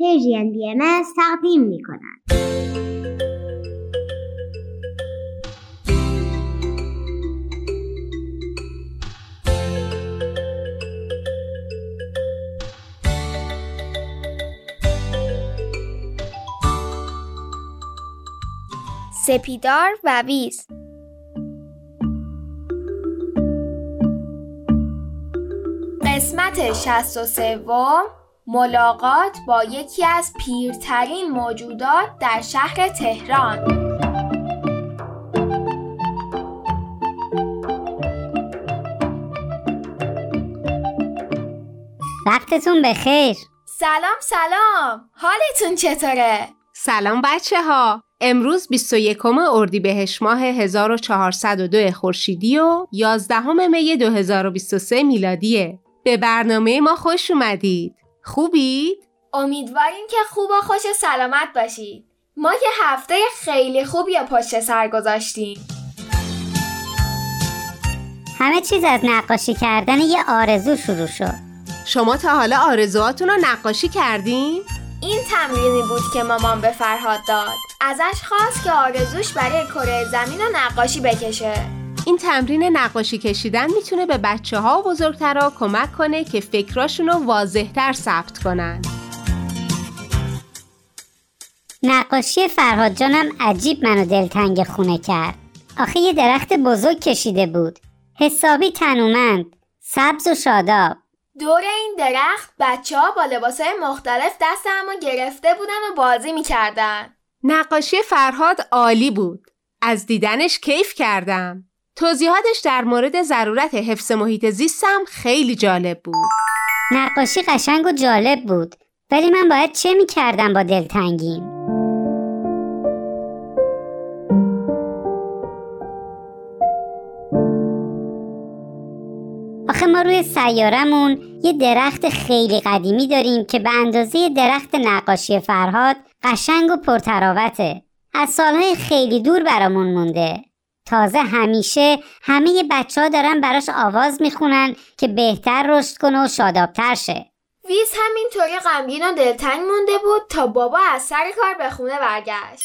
پرژین بی ام تقدیم می کند. سپیدار و ویز قسمت شست و سوم ملاقات با یکی از پیرترین موجودات در شهر تهران. وقتتون بخیر. سلام سلام. حالتون چطوره؟ سلام بچه ها امروز 21 اردیبهشت ماه 1402 خورشیدی و 11 می 2023 میلادیه. به برنامه ما خوش اومدید. خوبید؟ امیدواریم که خوب و خوش سلامت باشید. ما یه هفته خیلی خوبی پشت سر گذاشتیم. همه چیز از نقاشی کردن یه آرزو شروع شد. شما تا حالا آرزوهاتون رو نقاشی کردین؟ این تمرینی بود که مامان به فرهاد داد. ازش خواست که آرزوش برای کره زمین رو نقاشی بکشه. این تمرین نقاشی کشیدن می‌تونه به بچه ها و بزرگترها کمک کنه که فکراشون رو واضحتر ثبت کنن. نقاشی فرهاد جانم عجیب منو دلتنگ خونه کرد. آخه یه درخت بزرگ کشیده بود. حسابی تنومند سبز و شاداب. دور این درخت بچه ها با لباس مختلف دست همو گرفته بودن و بازی می‌کردن. نقاشی فرهاد عالی بود. از دیدنش کیف کردم. توضیحاتش در مورد ضرورت حفظ محیط زیستم خیلی جالب بود. نقاشی قشنگ و جالب بود ولی من باید چه می‌کردم با دلتنگیم؟ آخه ما روی سیارمون یه درخت خیلی قدیمی داریم که به اندازه درخت نقاشی فرهاد قشنگ و پرتراوته. از سالهای خیلی دور برامون مونده. تازه همیشه همه بچه ها دارن براش آواز می‌خونن که بهتر رشد کنه و شادابتر شه. ویز همینطوری غمگین و دلتنگ مونده بود تا بابا از سر کار به خونه برگشت.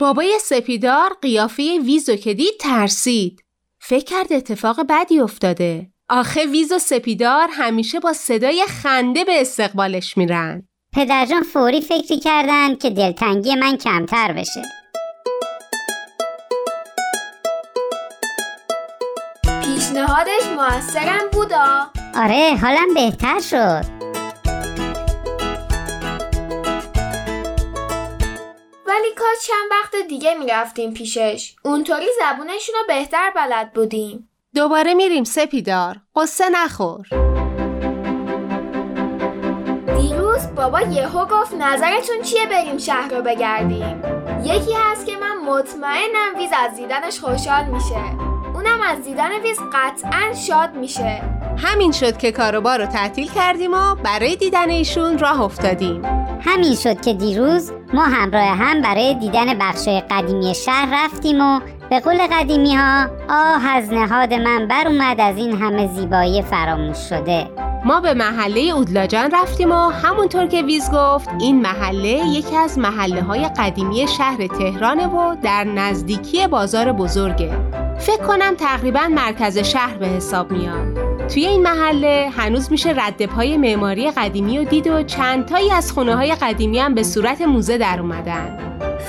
بابای سپیدار قیافه ویزو که دید ترسید. فکر کرد اتفاق بدی افتاده. آخه ویز و سپیدار همیشه با صدای خنده به استقبالش میرن. پدرجان فوری فکری کردن که دلتنگی من کمتر بشه. پیشنهادش موثرم بودا. آره حالم بهتر شد. ولی کاش چند وقت دیگه می‌رفتیم پیشش. اونطوری زبونشون رو بهتر بلد بودیم. دوباره میریم سپیدار. قصه نخور. دیروز بابا یهو گفت نظرتون چیه بریم شهر رو بگردیم. یکی هست که من مطمئنم ویز از دیدنش خوشحال میشه. اونم از دیدن ویز قطعا شاد میشه. همین شد که کاروبار رو تعطیل کردیم و برای دیدن ایشون راه افتادیم. همین شد که دیروز ما همراه هم برای دیدن بخشای قدیمی شهر رفتیم و به قول قدیمی ها آه از نهاد من بر اومد از این همه زیبایی فراموش شده. ما به محله اودلاجان رفتیم و همونطور که ویز گفت این محله یکی از محله های قدیمی شهر تهرانه و در نزدیکی بازار بزرگه. فکر کنم تقریبا مرکز شهر به حساب میاد. توی این محله هنوز میشه رد پای معماری قدیمی و دید و چند تایی از خونه های قدیمی هم به صورت موزه در اومدن.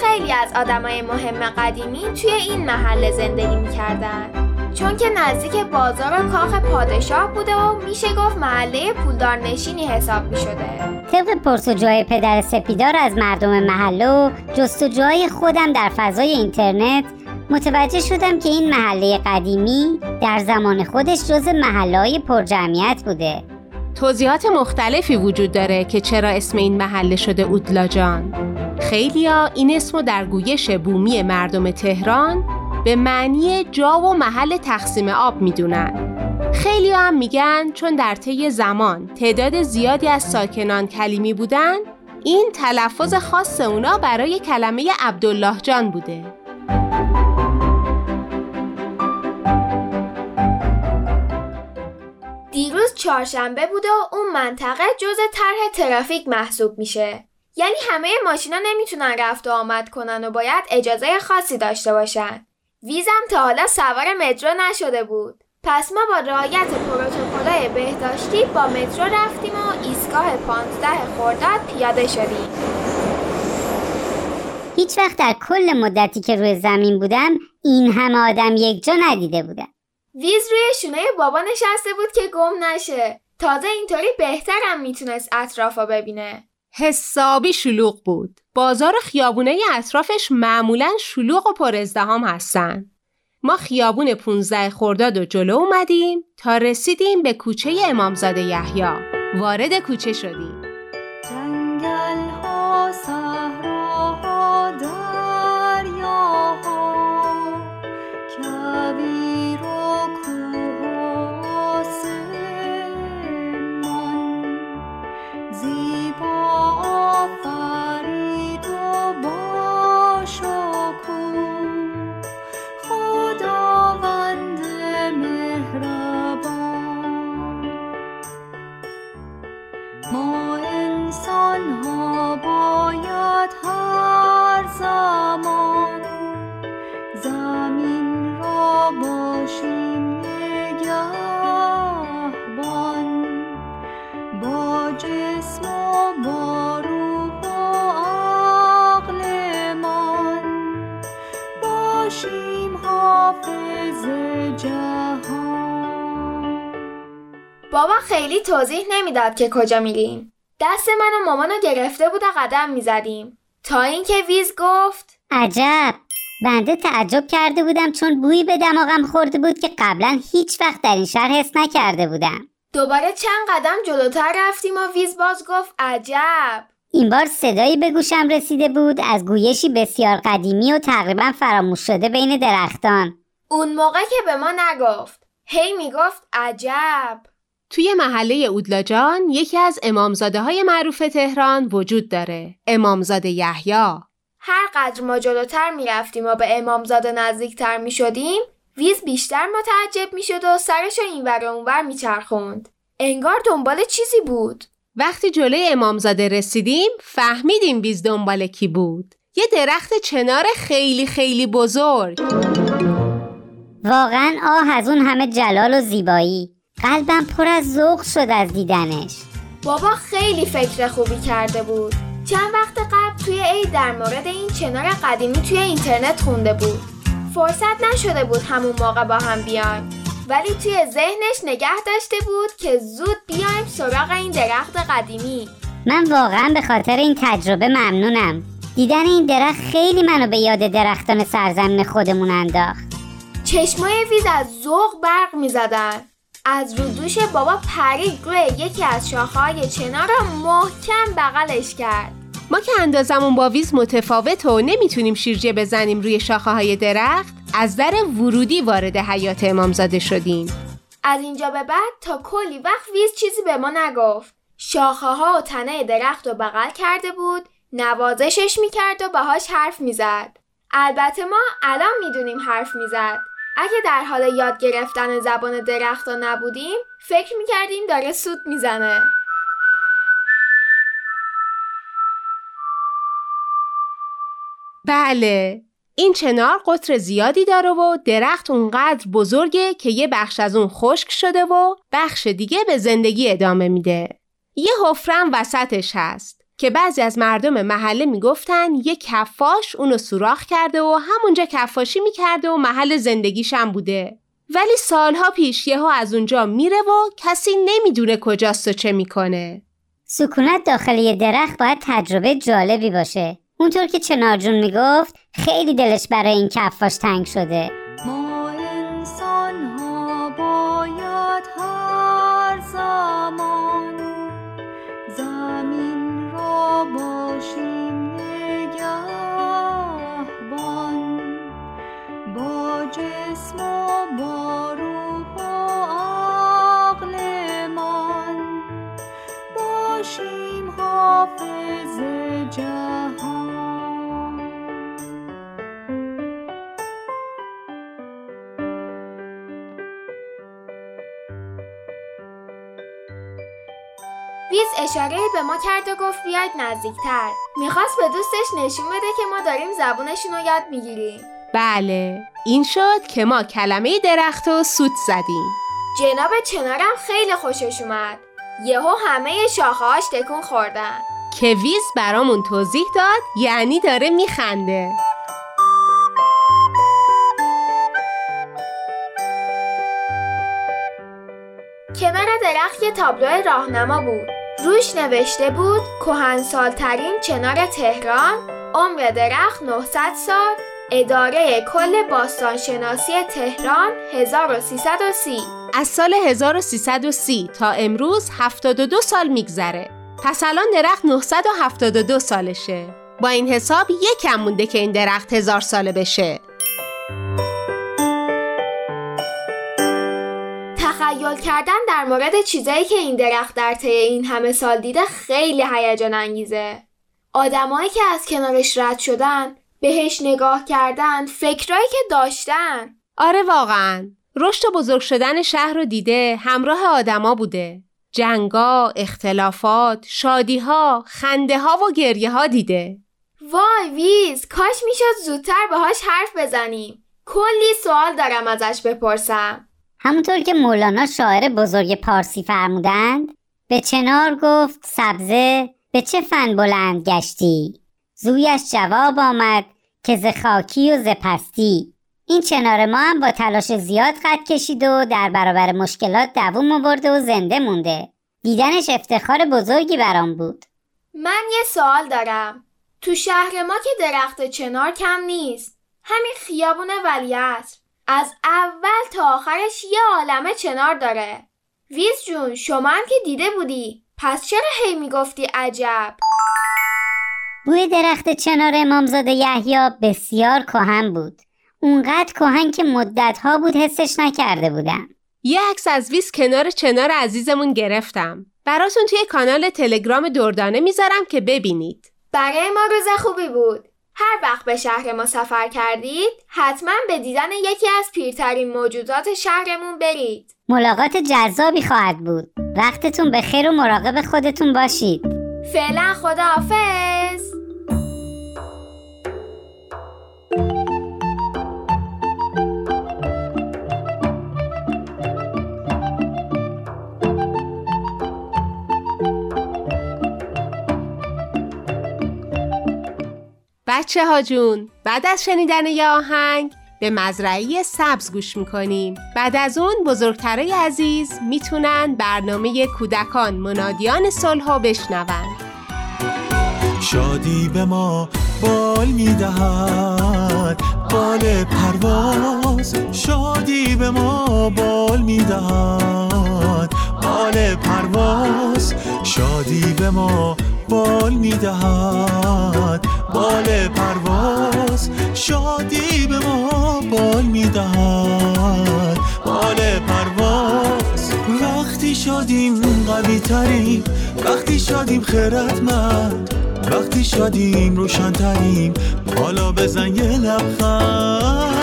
خیلی از آدمای مهم قدیمی توی این محله زندگی می‌کردن. چون که نزدیک بازار و کاخ پادشاه بوده و میشه گفت محله پولدار نشینی حساب می‌شده. طبق پرسجوهای پدر سپیدار از مردم محله و جستجوهای خودم در فضای اینترنت متوجه شدم که این محله قدیمی در زمان خودش جز محله های پرجمعیت بوده. توضیحات مختلفی وجود داره که چرا اسم این محله شده اودلاجان خیلیا این اسم در گویش بومی مردم تهران به معنی جا و محل تقسیم آب می‌دونن. خیلی هم میگن چون در طی زمان تعداد زیادی از ساکنان کلیمی بودن این تلفظ خاص اونا برای کلمه عبدالله جان بوده. دیروز چهارشنبه بوده و اون منطقه جز طرح ترافیک محسوب میشه یعنی همه ماشینا نمی‌تونن رفت و آمد کنن و باید اجازه خاصی داشته باشن. ویزم تا حالا سوار مترو نشده بود. پس ما با رعایت پروتکل‌های بهداشتی با مترو رفتیم و ایستگاه 15 خرداد پیاده شدیم. هیچ وقت در کل مدتی که روی زمین بودم این همه آدم یک جا ندیده بودم ویز روی شونه بابا نشسته بود که گم نشه. تازه اینطوری بهترم می‌تونست اطرافا ببینه. حسابی شلوغ بود. بازار خیابونه اطرافش معمولا شلوغ و پر ازدهام هستن. ما خیابون 15 خرداد و جلو اومدیم تا رسیدیم به کوچه امامزاده یحیی. وارد کوچه شدیم. بابا خیلی توضیح نمی‌داد که کجا میریم. دست من و مامانو گرفته بود و قدم می‌زدیم. تا اینکه ویز گفت عجب بنده تعجب کرده بودم چون بویی به دماغم خورده بود که قبلا هیچ وقت در این شهر حس نکرده بودم دوباره چند قدم جلوتر رفتیم و ویز باز گفت عجب. این بار صدایی به گوشم رسیده بود از گویشی بسیار قدیمی و تقریبا فراموش شده بین درختان اون موقع که به ما نگفت. هی می‌گفت عجب. توی محله اودلاجان یکی از امامزاده های معروف تهران وجود داره. امامزاده یحیی. هر قدر ما جلوتر می‌رفتیم و به امامزاده نزدیکتر می‌شدیم ویز بیشتر متعجب می‌شد و سرش رو اینور و اونور میچرخوند انگار دنبال چیزی بود وقتی جلوی امامزاده رسیدیم فهمیدیم بیز دنبال کی بود. یه درخت چنار خیلی خیلی بزرگ. واقعا آه از اون همه جلال و زیبایی قلبم پر از ذوق شد از دیدنش. بابا خیلی فکر خوبی کرده بود. چند وقت قبل توی عید در مورد این چنار قدیمی توی اینترنت خونده بود. فرصت نشده بود همون موقع با هم بیایم. ولی توی ذهنش نگه داشته بود که زود بیایم سراغ این درخت قدیمی. من واقعا به خاطر این تجربه ممنونم. دیدن این درخت خیلی منو به یاد درختان سرزمین خودمون انداخت. چشمای ویز از ذوق برق می زدن. از رو دوش بابا پرید روی یکی از شاخه‌های چنار را محکم بغلش کرد. ما که اندازمون با ویز متفاوت و نمی‌تونیم شیرجه بزنیم روی شاخه های درخت از در ورودی وارد حیات امامزاده شدیم. از اینجا به بعد تا کلی وقت ویز چیزی به ما نگفت. شاخه ها و تنه درخت رو بغل کرده بود نوازشش می‌کرد و باهاش حرف می‌زد. البته ما الان می‌دونیم حرف می‌زد. اگه در حال یاد گرفتن زبان درخت نبودیم فکر می‌کردیم داره سوت می‌زنه بله این چنار قطر زیادی داره و درخت اونقدر بزرگه که یه بخش از اون خشک شده و بخش دیگه به زندگی ادامه میده. یه حفرم وسطش هست که بعضی از مردم محله می‌گفتن یه کفاش اونو سوراخ کرده و همونجا کفاشی می‌کرده و محل زندگیش هم بوده. ولی سالها پیش یهو از اونجا میره و کسی نمی‌دونه کجاست و چه می‌کنه. سکونت داخل یه درخت باید تجربه جالبی باشه اونطور که چنارجون می‌گفت خیلی دلش برای این کفاش تنگ شده ما انسان ها باید هر زمان زمین را باشیم نگهبان. با جسم و با روح و عقلمان باشیم حافظ جهان. ویز اشاره به ما کرد و گفت بیاید نزدیکتر. می‌خواست به دوستش نشون بده که ما داریم زبونشون رو یاد می‌گیریم. بله. این شد که ما کلمه درخت و سوت زدیم. جناب چنارم خیلی خوشش اومد. یهو همه شاخه‌هاش تکون خوردن. که ویز برامون توضیح داد یعنی داره میخنده. کنار درخت یه تابلو راهنما بود. روش نوشته بود کهنسالترین چنار تهران عمر درخت 900 سال اداره کل باستانشناسی تهران 1330 از سال 1330 تا امروز 72 سال میگذره. پس الان درخت 972 سالشه. با این حساب یکم مونده که این درخت هزار ساله بشه. تخیل کردن در مورد چیزایی که این درخت در طی این همه سال دیده خیلی هیجان انگیزه. آدمایی که از کنارش رد شدن بهش نگاه کردن فکرایی که داشتن. آره واقعا. رشد و بزرگ شدن شهر رو دیده همراه آدما بوده. جنگا، اختلافات، شادیها، خنده ها و گریه ها دیده. وای ویز کاش می‌شد زودتر باهاش حرف بزنیم. کلی سوال دارم ازش بپرسم. همونطور که مولانا شاعر بزرگ پارسی فرمودند به چنار گفت سبزه به چه فن بلند گشتی؟ زویش جواب آمد که ز خاکی و ز پستی. این چنار ما هم با تلاش زیاد قد کشید و در برابر مشکلات دووم آورده و زنده مونده. دیدنش افتخار بزرگی برام بود. من یه سوال دارم. تو شهر ما که درخت چنار کم نیست همین خیابون ولیعصر. از اول تا آخرش یه عالمه چنار داره. ویز جون شما هم که دیده بودی. پس چرا هی می‌گفتی عجب؟ بوی درخت چنار امامزاده یحیی بسیار کهن بود. اونقدر کهن که مدتها بود حسش نکرده بودم. یه عکس از ویز کنار چنار عزیزمون گرفتم. براتون توی کانال تلگرام دردانه می‌ذارم که ببینید. برای ما روز خوبی بود. هر وقت به شهر ما سفر کردید حتما به دیدن یکی از پیرترین موجودات شهرمون برید. ملاقات جذابی خواهد بود. وقتتون به خیر و مراقب خودتون باشید. فعلا خداحافظ. بچه ها جون بعد از شنیدن یه آهنگ به مزرعی سبز گوش می‌کنیم. بعد از اون بزرگترای عزیز می‌تونن برنامه کودکان منادیان صلح بشنون. شادی به ما بال می‌دهد بال پرواز. شادی به ما بال می‌دهد بال پرواز. شادی به ما بال می‌دهد. بال پرواز شادی به ما بال می‌دهد. بال پرواز. وقتی شادیم قوی تریم وقتی شادیم خیرتمند وقتی شادیم روشنتریم حالا بزن یه لبخند.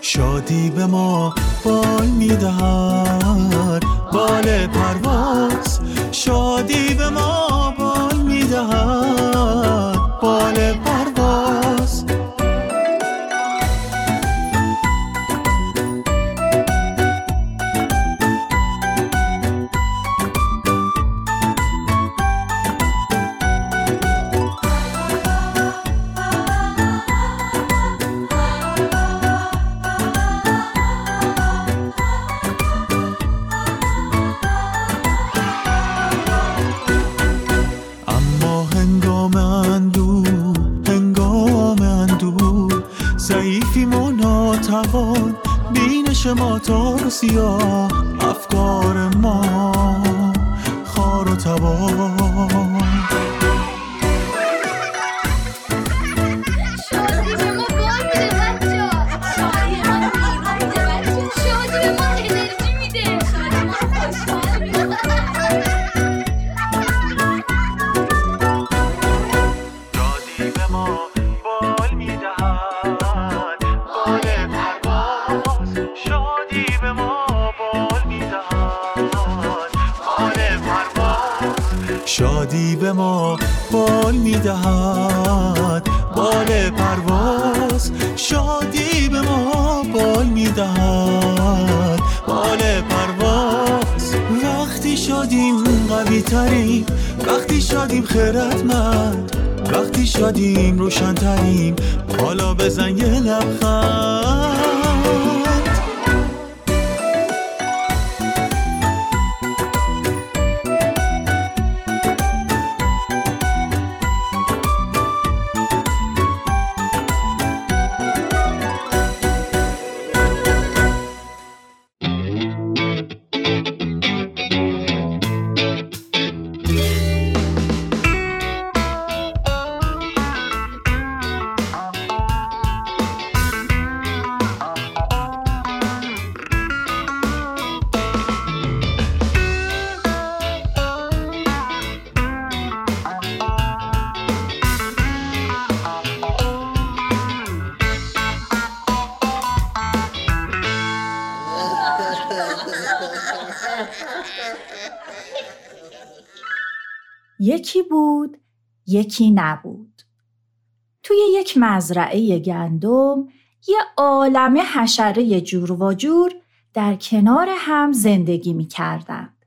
شادی به ما بال می‌دهد. بال پرواز. شادی به ما بال می‌دهد. بال پرواز your یکی نبود توی یک مزرعه گندم یه عالمه حشره جور و جور در کنار هم زندگی می کردند.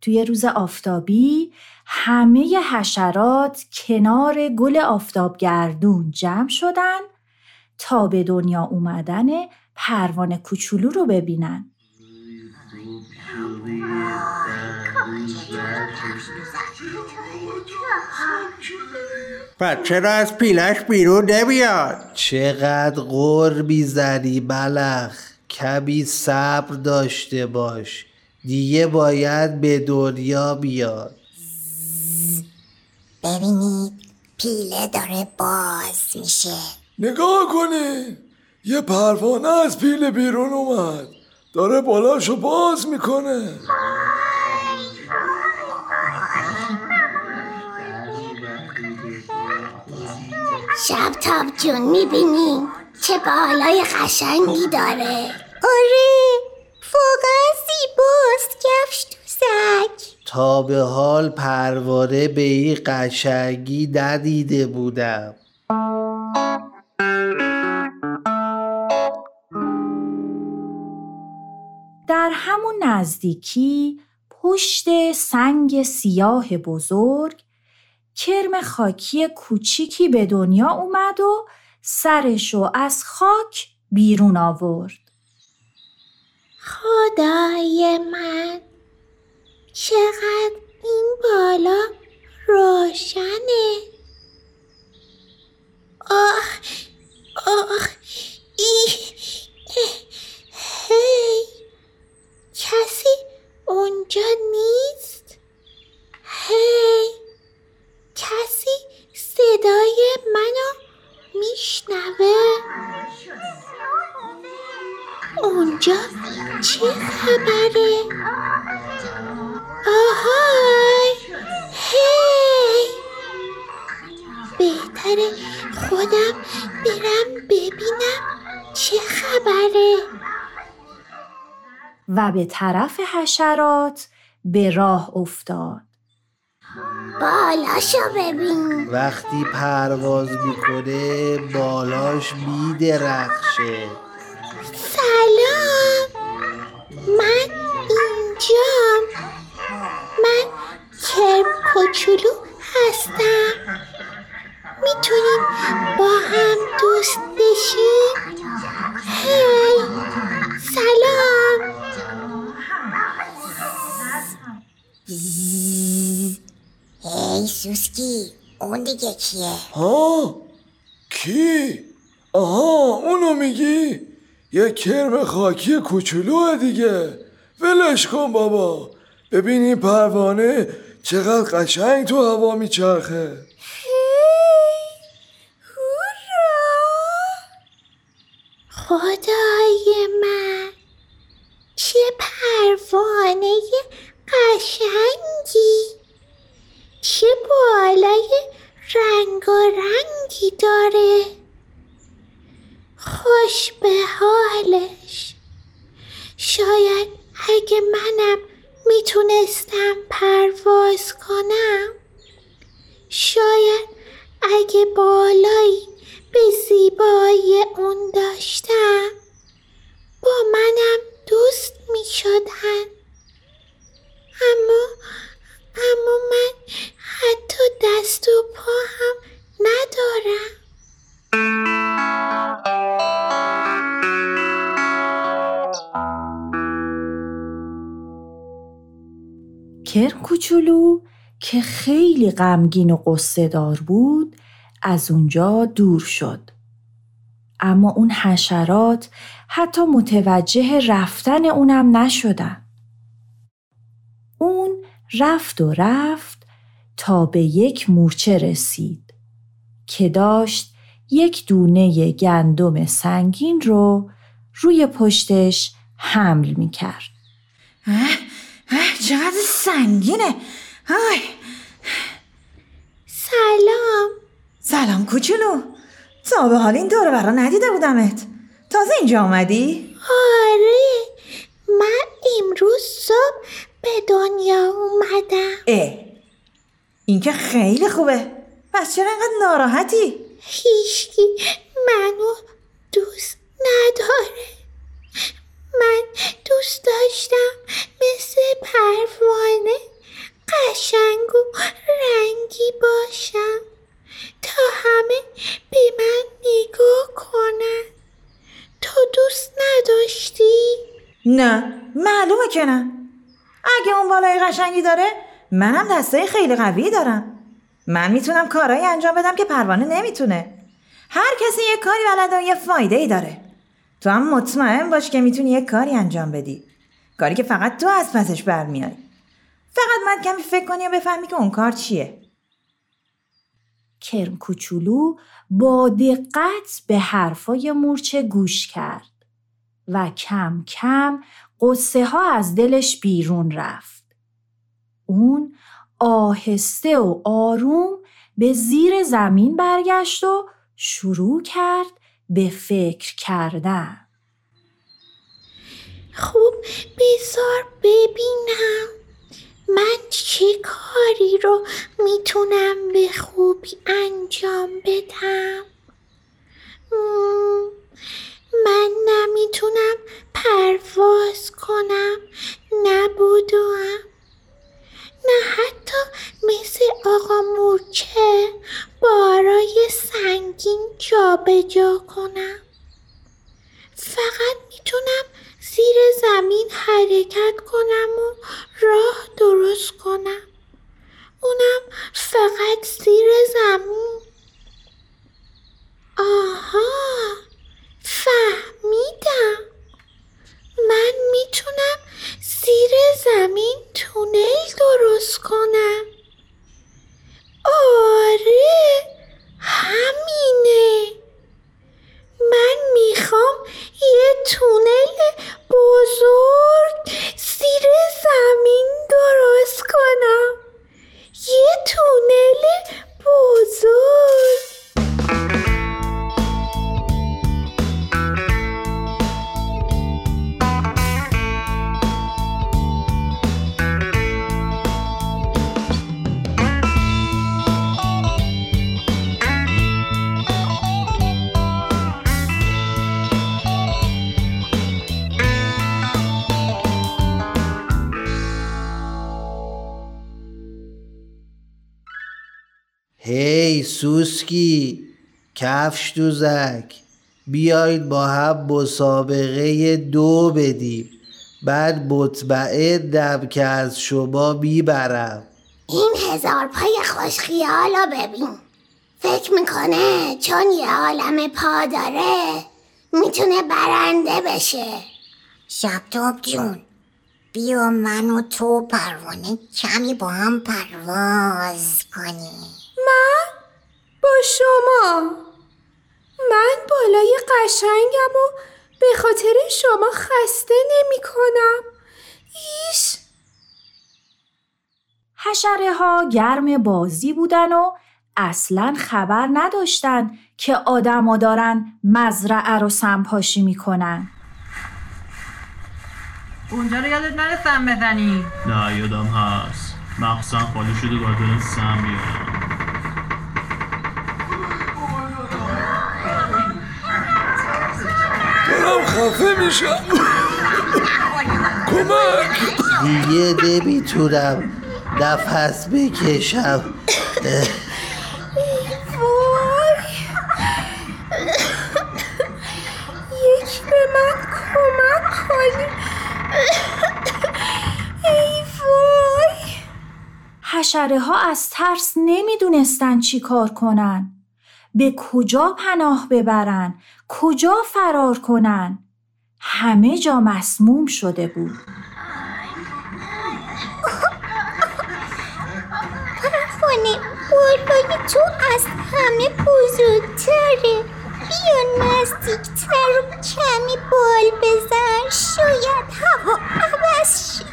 توی روز آفتابی همه حشرات کنار گل آفتابگردون جمع شدن تا به دنیا اومدن پروانه کوچولو رو ببینن. پس چرا از پیلش بیرون نمیاد چقدر قربی زدی بلخ کمی صبر داشته باش. دیگه باید به دنیا بیاد. ببینید پیله داره باز میشه. نگاه کنین یه پروانه از پیله بیرون اومد. داره بالاشو باز می‌کنه. شب تاب جون می‌بینی؟ چه بالای قشنگی داره. آره واقعا زیباست کفش دوزک تا به حال پروانه به این قشنگی ندیده بودم. در همون نزدیکی پشت سنگ سیاه بزرگ کرم خاکی کوچیکی به دنیا اومد و سرشو از خاک بیرون آورد. خدای من چقدر این بالا روشنه. آه آه ای هی کسی اونجا نیست؟ هی. کسی صدای منو میشنوه؟ اونجا چه خبره؟ آهای! هی! بهتره خودم برم ببینم چه خبره. و به طرف حشرات به راه افتاد. بالاشو ببین. وقتی پرواز می‌کنه بالاش میدرخشه. سلام. من اینجام. من کرم کوچولو هستم. می‌تونیم با هم دوست بشیم هی. سلام. هی سوسکی اون دیگه کیه ها؟ کی؟ آها اونو میگی؟ یه کرم خاکی کوچولوه دیگه. ولش کن بابا. ببین این پروانه چقدر قشنگ تو هوا میچرخه. خدای من چه پروانه قشنگی چه بالای رنگ و رنگی داره. خوش به حالش. شاید اگه منم می‌تونستم پرواز کنم شاید اگه بالایی به زیبایی اون داشتم با منم دوست می‌شدن. اما اما من حتی دست و پا هم ندارم کرم کوچولو که خیلی غمگین و قصه دار بود از اونجا دور شد. اما اون حشرات حتی متوجه رفتن اونم نشدن. اون رفت و رفت تا به یک مورچه رسید که داشت یک دونه گندم سنگین رو روی پشتش حمل می کرد. چقدر سنگینه. های سلام. سلام کوچولو. تا به حال این دوره برا ندیده بودمت. تازه اینجا آمدی؟ آره. من امروز صبح به دنیا اومدم. اه. این که خیلی خوبه. پس چرا انقدر ناراحتی؟ هیچکی منو دوست نداره من دوست داشتم مثل پروانه قشنگ و رنگی باشم تا همه به من نگاه کنن تو دوست نداشتی؟ نه معلومه که نه اگه اون بالای قشنگی داره منم دستای خیلی قوی دارم من می‌تونم کارایی انجام بدم که پروانه نمی‌تونه. هر کسی یه کاری بلده و یه فایده ای داره. تو هم مطمئن باش که می‌تونی یه کاری انجام بدی. کاری که فقط تو از پسش برمیاری فقط من کمی فکر کنی و بفهمی که اون کار چیه. کرم کوچولو با دقت به حرفای مورچه گوش کرد و کم کم قصه ها از دلش بیرون رفت. اون آهسته و آروم به زیر زمین برگشت و شروع کرد به فکر کردن. خوب بذار ببینم. من چه کاری رو می‌تونم به خوبی انجام بدم؟ من نمی‌تونم پرواز کنم. نه بدوم نه حتی مثل آقا مورچه بارای سنگین جابجا کنم. فقط می‌تونم زیر زمین حرکت کنم و راه درست کنم. اونم فقط زیر زمین. آها فهمیدم. من می‌تونم زیر زمین تونل درست کنم. آره همینه. من می‌خوام یه تونل بزرگ زیر زمین درست کنم. یه تونل بزرگ. هی سوسکی کفش دوزک بیایید با هم مسابقه دو بدیم. بعد مطمئن دم که از شما می‌برم. این هزار پای خوش خیالا ببین. فکر می‌کنه چون یه عالم پا داره می‌تونه برنده بشه. شبتاب جون بیا من و تو پروانه کمی با هم پرواز کنیم. من با شما. من بالای قشنگم و به خاطر شما خسته نمی کنم ایش. حشره ها گرم بازی بودن و اصلا خبر نداشتن که آدما دارن مزرعه رو سمپاشی می‌کنن. اونجا رو یادت نره سم بزنی. نه یادم هست. مخصوصا خالی شده باید برم سم بیارم. دارم خفه میشم کمک دیگه نمی‌تونم نفس بکشم. وای یکی به من کمک کنی ای وای حشره ها از ترس نمی‌دونستن چی کار کنن. به کجا پناه ببرن؟ کجا فرار کنن؟ همه جا مسموم شده بود. پروانه بالای تو از همه بزرگتره بیا نزدیکتر و کمی بال بزن شاید هوا عوض شه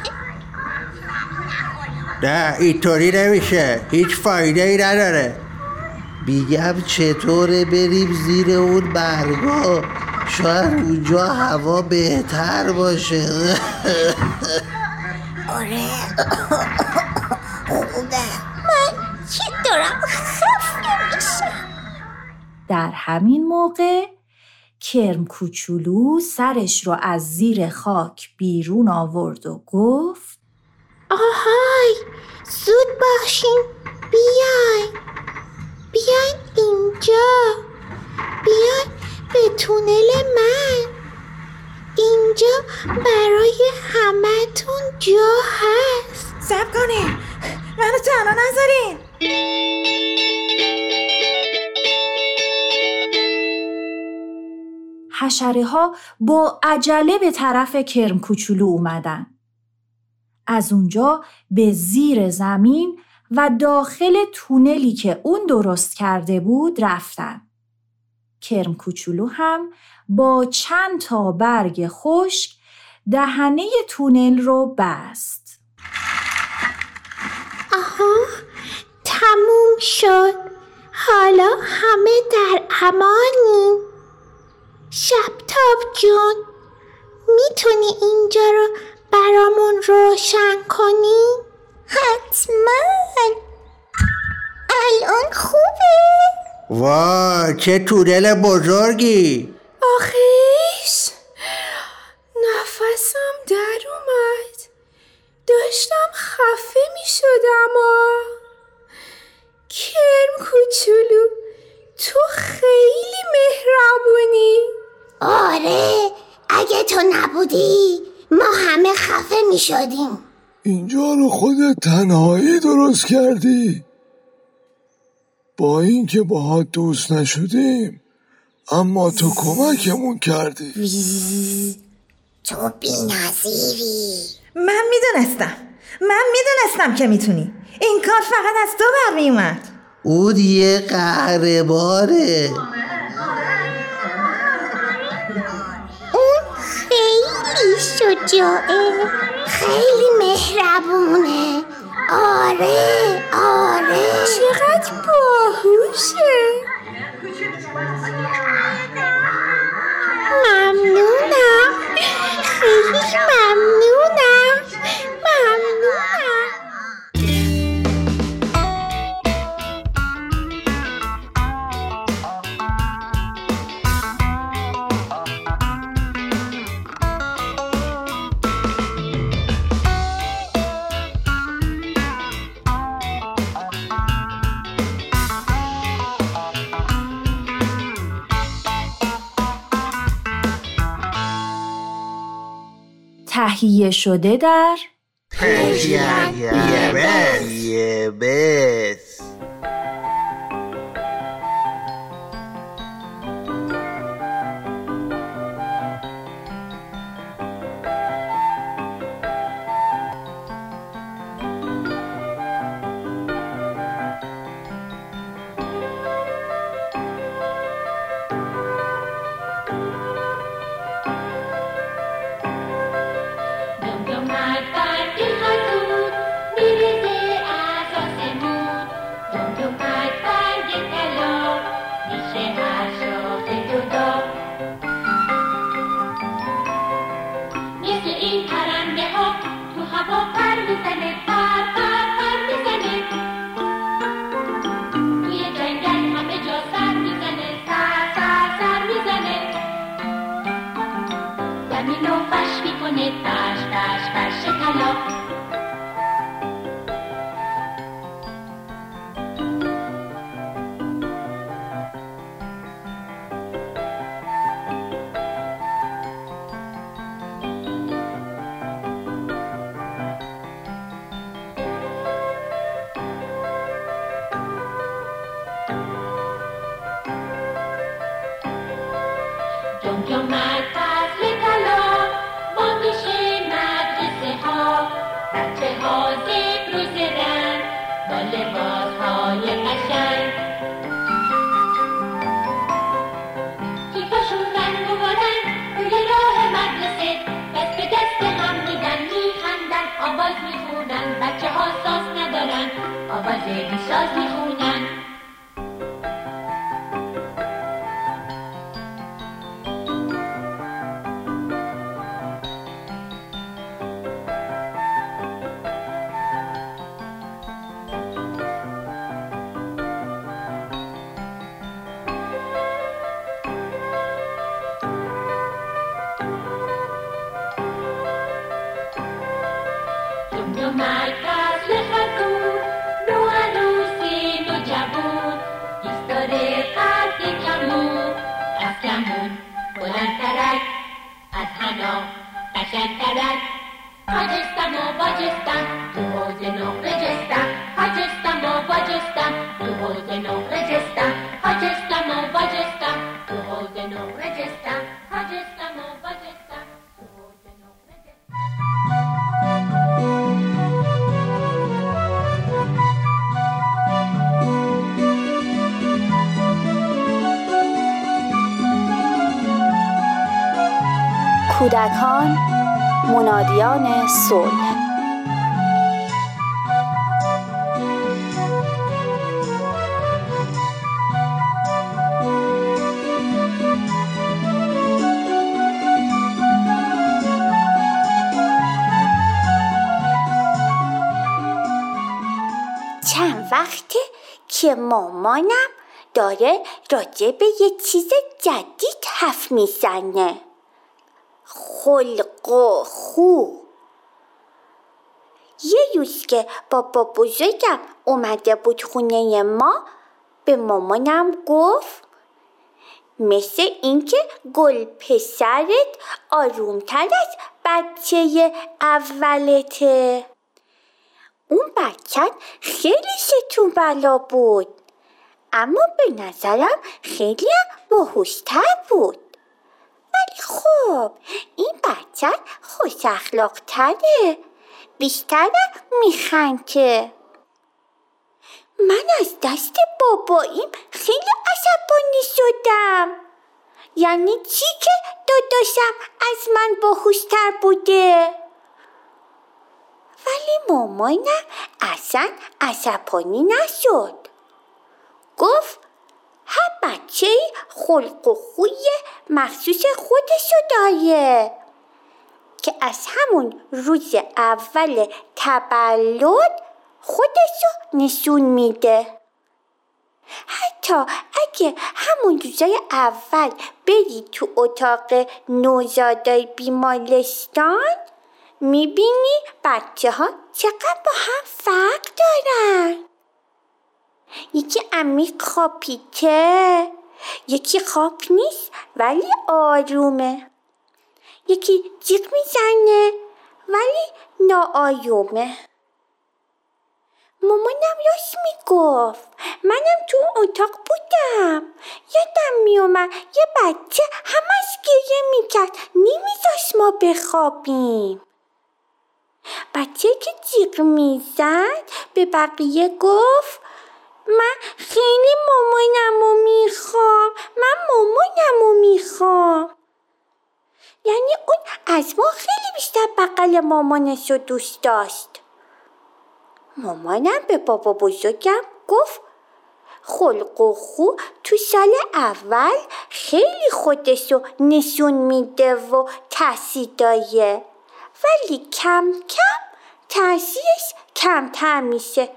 نه اینطوری نمیشه هیچ فایده ای نداره میگم چطوره بریم زیر اون برگا؟ شاید اونجا هوا بهتر باشه. آره. خوبه. من که دارم؟ خفه میشم. در همین موقع کرم کوچولو سرش رو از زیر خاک بیرون آورد و گفت آهای زود باشین. بیاین. بیاین اینجا. بیاین به تونل من. اینجا برای همتون جا هست. سب کنین. منو تنها نذارین. حشره ها با عجله به طرف کرم کوچولو اومدن. از اونجا به زیر زمین و داخل تونلی که اون درست کرده بود رفتن. کرم کوچولو هم با چند تا برگ خشک دهنه تونل رو بست. آها تموم شد حالا همه در امانیم شبتاب جون می‌تونی اینجا رو برامون روشن کنی؟ حتما. الان خوبه؟ وای چه تونل بزرگی. آخیش نفسم در اومد. داشتم خفه می شدم کرم کوچولو تو خیلی مهربونی. آره اگه تو نبودی ما همه خفه می شدیم. اینجا رو خودت تنهایی درست کردی. با اینکه باهات دوست نشدیم اما تو کمکمون کردی. تو بی نظیری من می‌دونستم. من می‌دونستم که می‌تونی. این کار فقط از تو برمی اومد اون یه شجاعه خیلی مهربونه. آره آره. چقدر باهوشه. ممنونم. خیلی ممنونم تهیه شده در یه آواز بیساز می‌خونن جمجمک که مامانم داره راجع به یه چیز جدید حرف می‌زنه. خلق و خو. یه روز که بابا بزرگم اومده بود خونه ما به مامانم گفت مثل اینکه گل پسرت آرومتر از بچه اولته. اون بچه خیلی ستون بلا بود. اما به نظرم خیلی باهوشتر بود. ولی خب این بچه خوش اخلاق تره بیشتر میخنده من از دست باباییم خیلی عصبانی شدم. یعنی چی که داداشم از من باهوشتر بوده؟ ولی مامانم اصلا عصبانی نشد. گفت هر بچه خلق و خوی مخصوص خودشو داره که از همون روز اول تولد خودشو نشون میده. حتی اگه همون روزای اول بری تو اتاق نوزادای بیمارستان می‌بینی بچه ها چقدر با هم فرق دارن. یکی عمیق خوابیده یکی خواب نیست ولی آرومه. یکی جیغ می‌زنه ولی ناآیومه مامانم راست می‌گفت. منم تو اتاق بودم. یادم میومد یه بچه همش گریه می‌کرد. نمیذاش ما بخوابیم. بچه که جیغ می‌زد به بقیه گفت من خیلی مامانمو می‌خوام من مامانمو می‌خوام. یعنی اون از ما خیلی بیشتر بغل مامانش رو دوست داشت. مامانم به بابا بزرگم گفت خلق و خو تو سال اول خیلی خودش رو نشون میده و تاثیر داره. ولی کم کم تاثیرش کمتر میشه.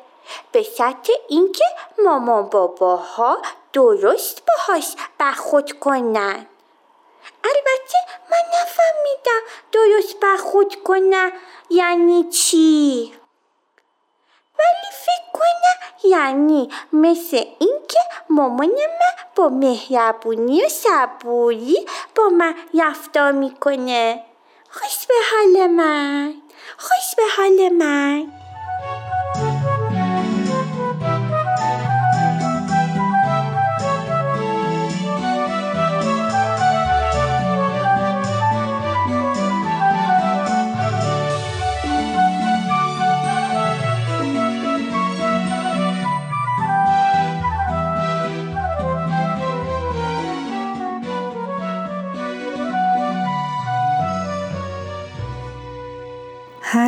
به شرط اینکه مامان باباها درست باهاش برخورد کنن. البته من نفهمیدم درست برخورد کنم یعنی چی. ولی فکر کنم یعنی مثل اینکه مامان من با مهربونی و صبوری با من رفتار می‌کنه. خوش به حال من. خوش به حال من.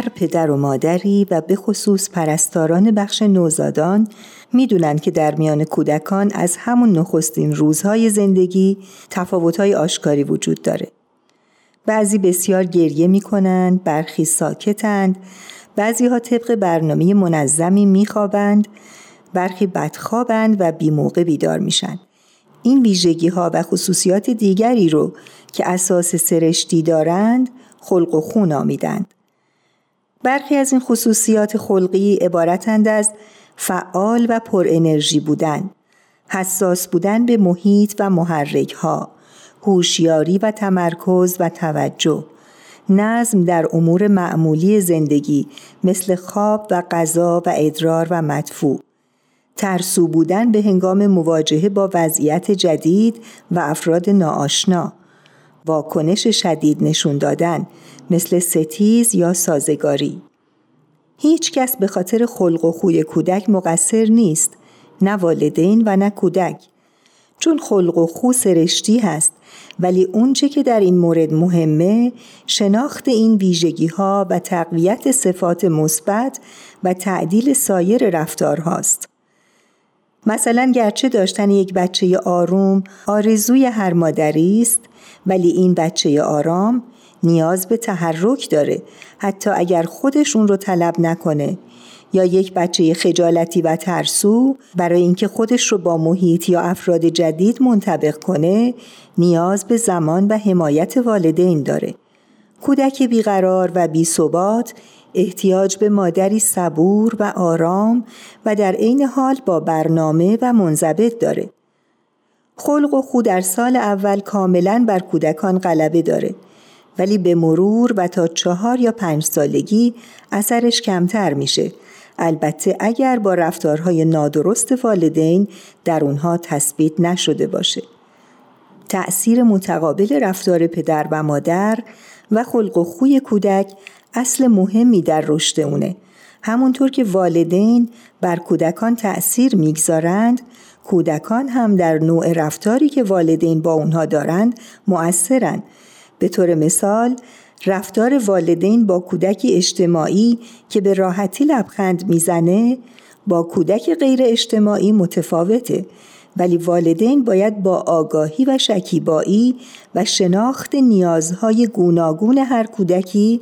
هر پدر و مادری و به خصوص پرستاران بخش نوزادان می‌دونند که در میان کودکان از همون نخستین روزهای زندگی تفاوتهای آشکاری وجود داره. بعضی بسیار گریه می‌کنند، برخی ساکتند، بعضی ها طبق برنامه منظمی میخوابند، برخی بدخوابند و بیموقع بیدار میشن. این ویژگی ها و خصوصیات دیگری رو که اساس سرشتی دارند خلق و خون آمیدند. برخی از این خصوصیات خلقی عبارتند از فعال و پر انرژی بودن، حساس بودن به محیط و محرک ها، هوشیاری و تمرکز و توجه، نظم در امور معمولی زندگی مثل خواب و غذا و ادرار و مدفوع، ترسو بودن به هنگام مواجهه با وضعیت جدید و افراد ناآشنا، واکنش شدید نشون دادن مثل ستیز یا سازگاری. هیچ کس به خاطر خلق و خوی کودک مقصر نیست، نه والدین و نه کودک. چون خلق و خو سرشتی هست ولی اونچه که در این مورد مهمه شناخت این ویژگی ها و تقویت صفات مثبت و تعدیل سایر رفتار هاست. مثلا گرچه داشتن یک بچه آروم آرزوی هر مادری است ولی این بچه آرام نیاز به تحرک داره. حتی اگر خودش اون رو طلب نکنه. یا یک بچه خجالتی و ترسو برای اینکه خودش رو با محیط یا افراد جدید منطبق کنه نیاز به زمان و حمایت والدین داره. کودک بیقرار و بیثبات احتیاج به مادری صبور و آرام و در عین حال با برنامه و منضبط داره. خلق و خود در سال اول کاملا بر کودکان غلبه داره. ولی به مرور و تا چهار یا پنج سالگی اثرش کمتر میشه. البته اگر با رفتارهای نادرست والدین در اونها تثبیت نشده باشه. تأثیر متقابل رفتار پدر و مادر و خلق و خوی کودک اصل مهمی در رشد اونه. همونطور که والدین بر کودکان تأثیر می‌گذارند کودکان هم در نوع رفتاری که والدین با اونها دارند مؤثرند به طور مثال رفتار والدین با کودکی اجتماعی که به راحتی لبخند می‌زنه با کودک غیر اجتماعی متفاوته ولی والدین باید با آگاهی و شکیبایی و شناخت نیازهای گوناگون هر کودکی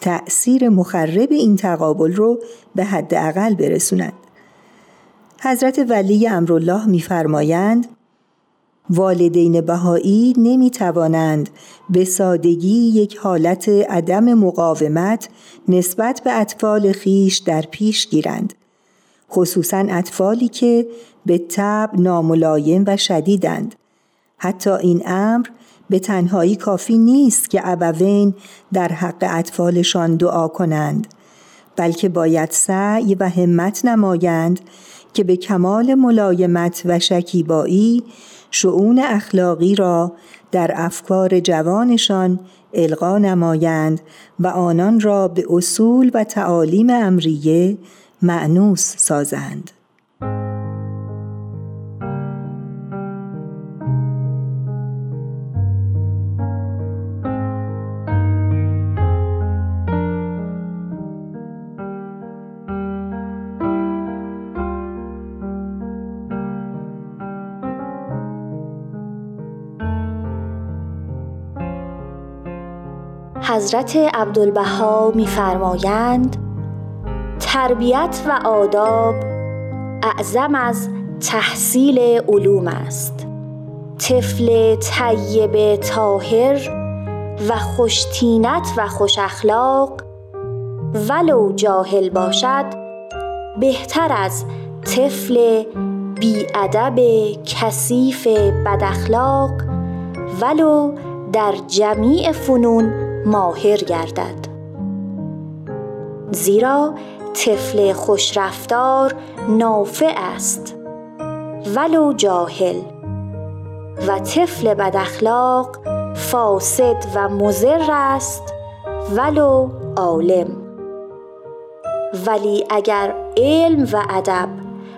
تأثیر مخرب این تقابل رو به حداقل برسونند. حضرت ولی امرالله میفرمایند والدین بهایی نمی توانند به سادگی یک حالت عدم مقاومت نسبت به اطفال خیش در پیش گیرند. خصوصا اطفالی که به طب ناملایم و شدیدند. حتی این امر به تنهایی کافی نیست که ابوین در حق اطفالشان دعا کنند بلکه باید سعی و همت نمایند که به کمال ملایمت و شکیبایی شعون اخلاقی را در افکار جوانشان القا نمایند و آنان را به اصول و تعالیم امریه معنوس سازند. حضرت عبدالبها میفرمایند تربیت و آداب اعظم از تحصیل علوم است. طفل طیب طاهر و خوشتینت و خوش اخلاق ولو جاهل باشد بهتر از طفل بیادب کثیف بد اخلاق ولو در جمیع فنون ماهر گردد. زیرا طفل خوشرفتار نافع است ولو جاهل. و طفل بد اخلاق فاسد و مضر است ولو عالم. ولی اگر علم و ادب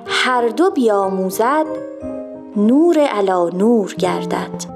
هر دو بیاموزد نور علا نور گردد.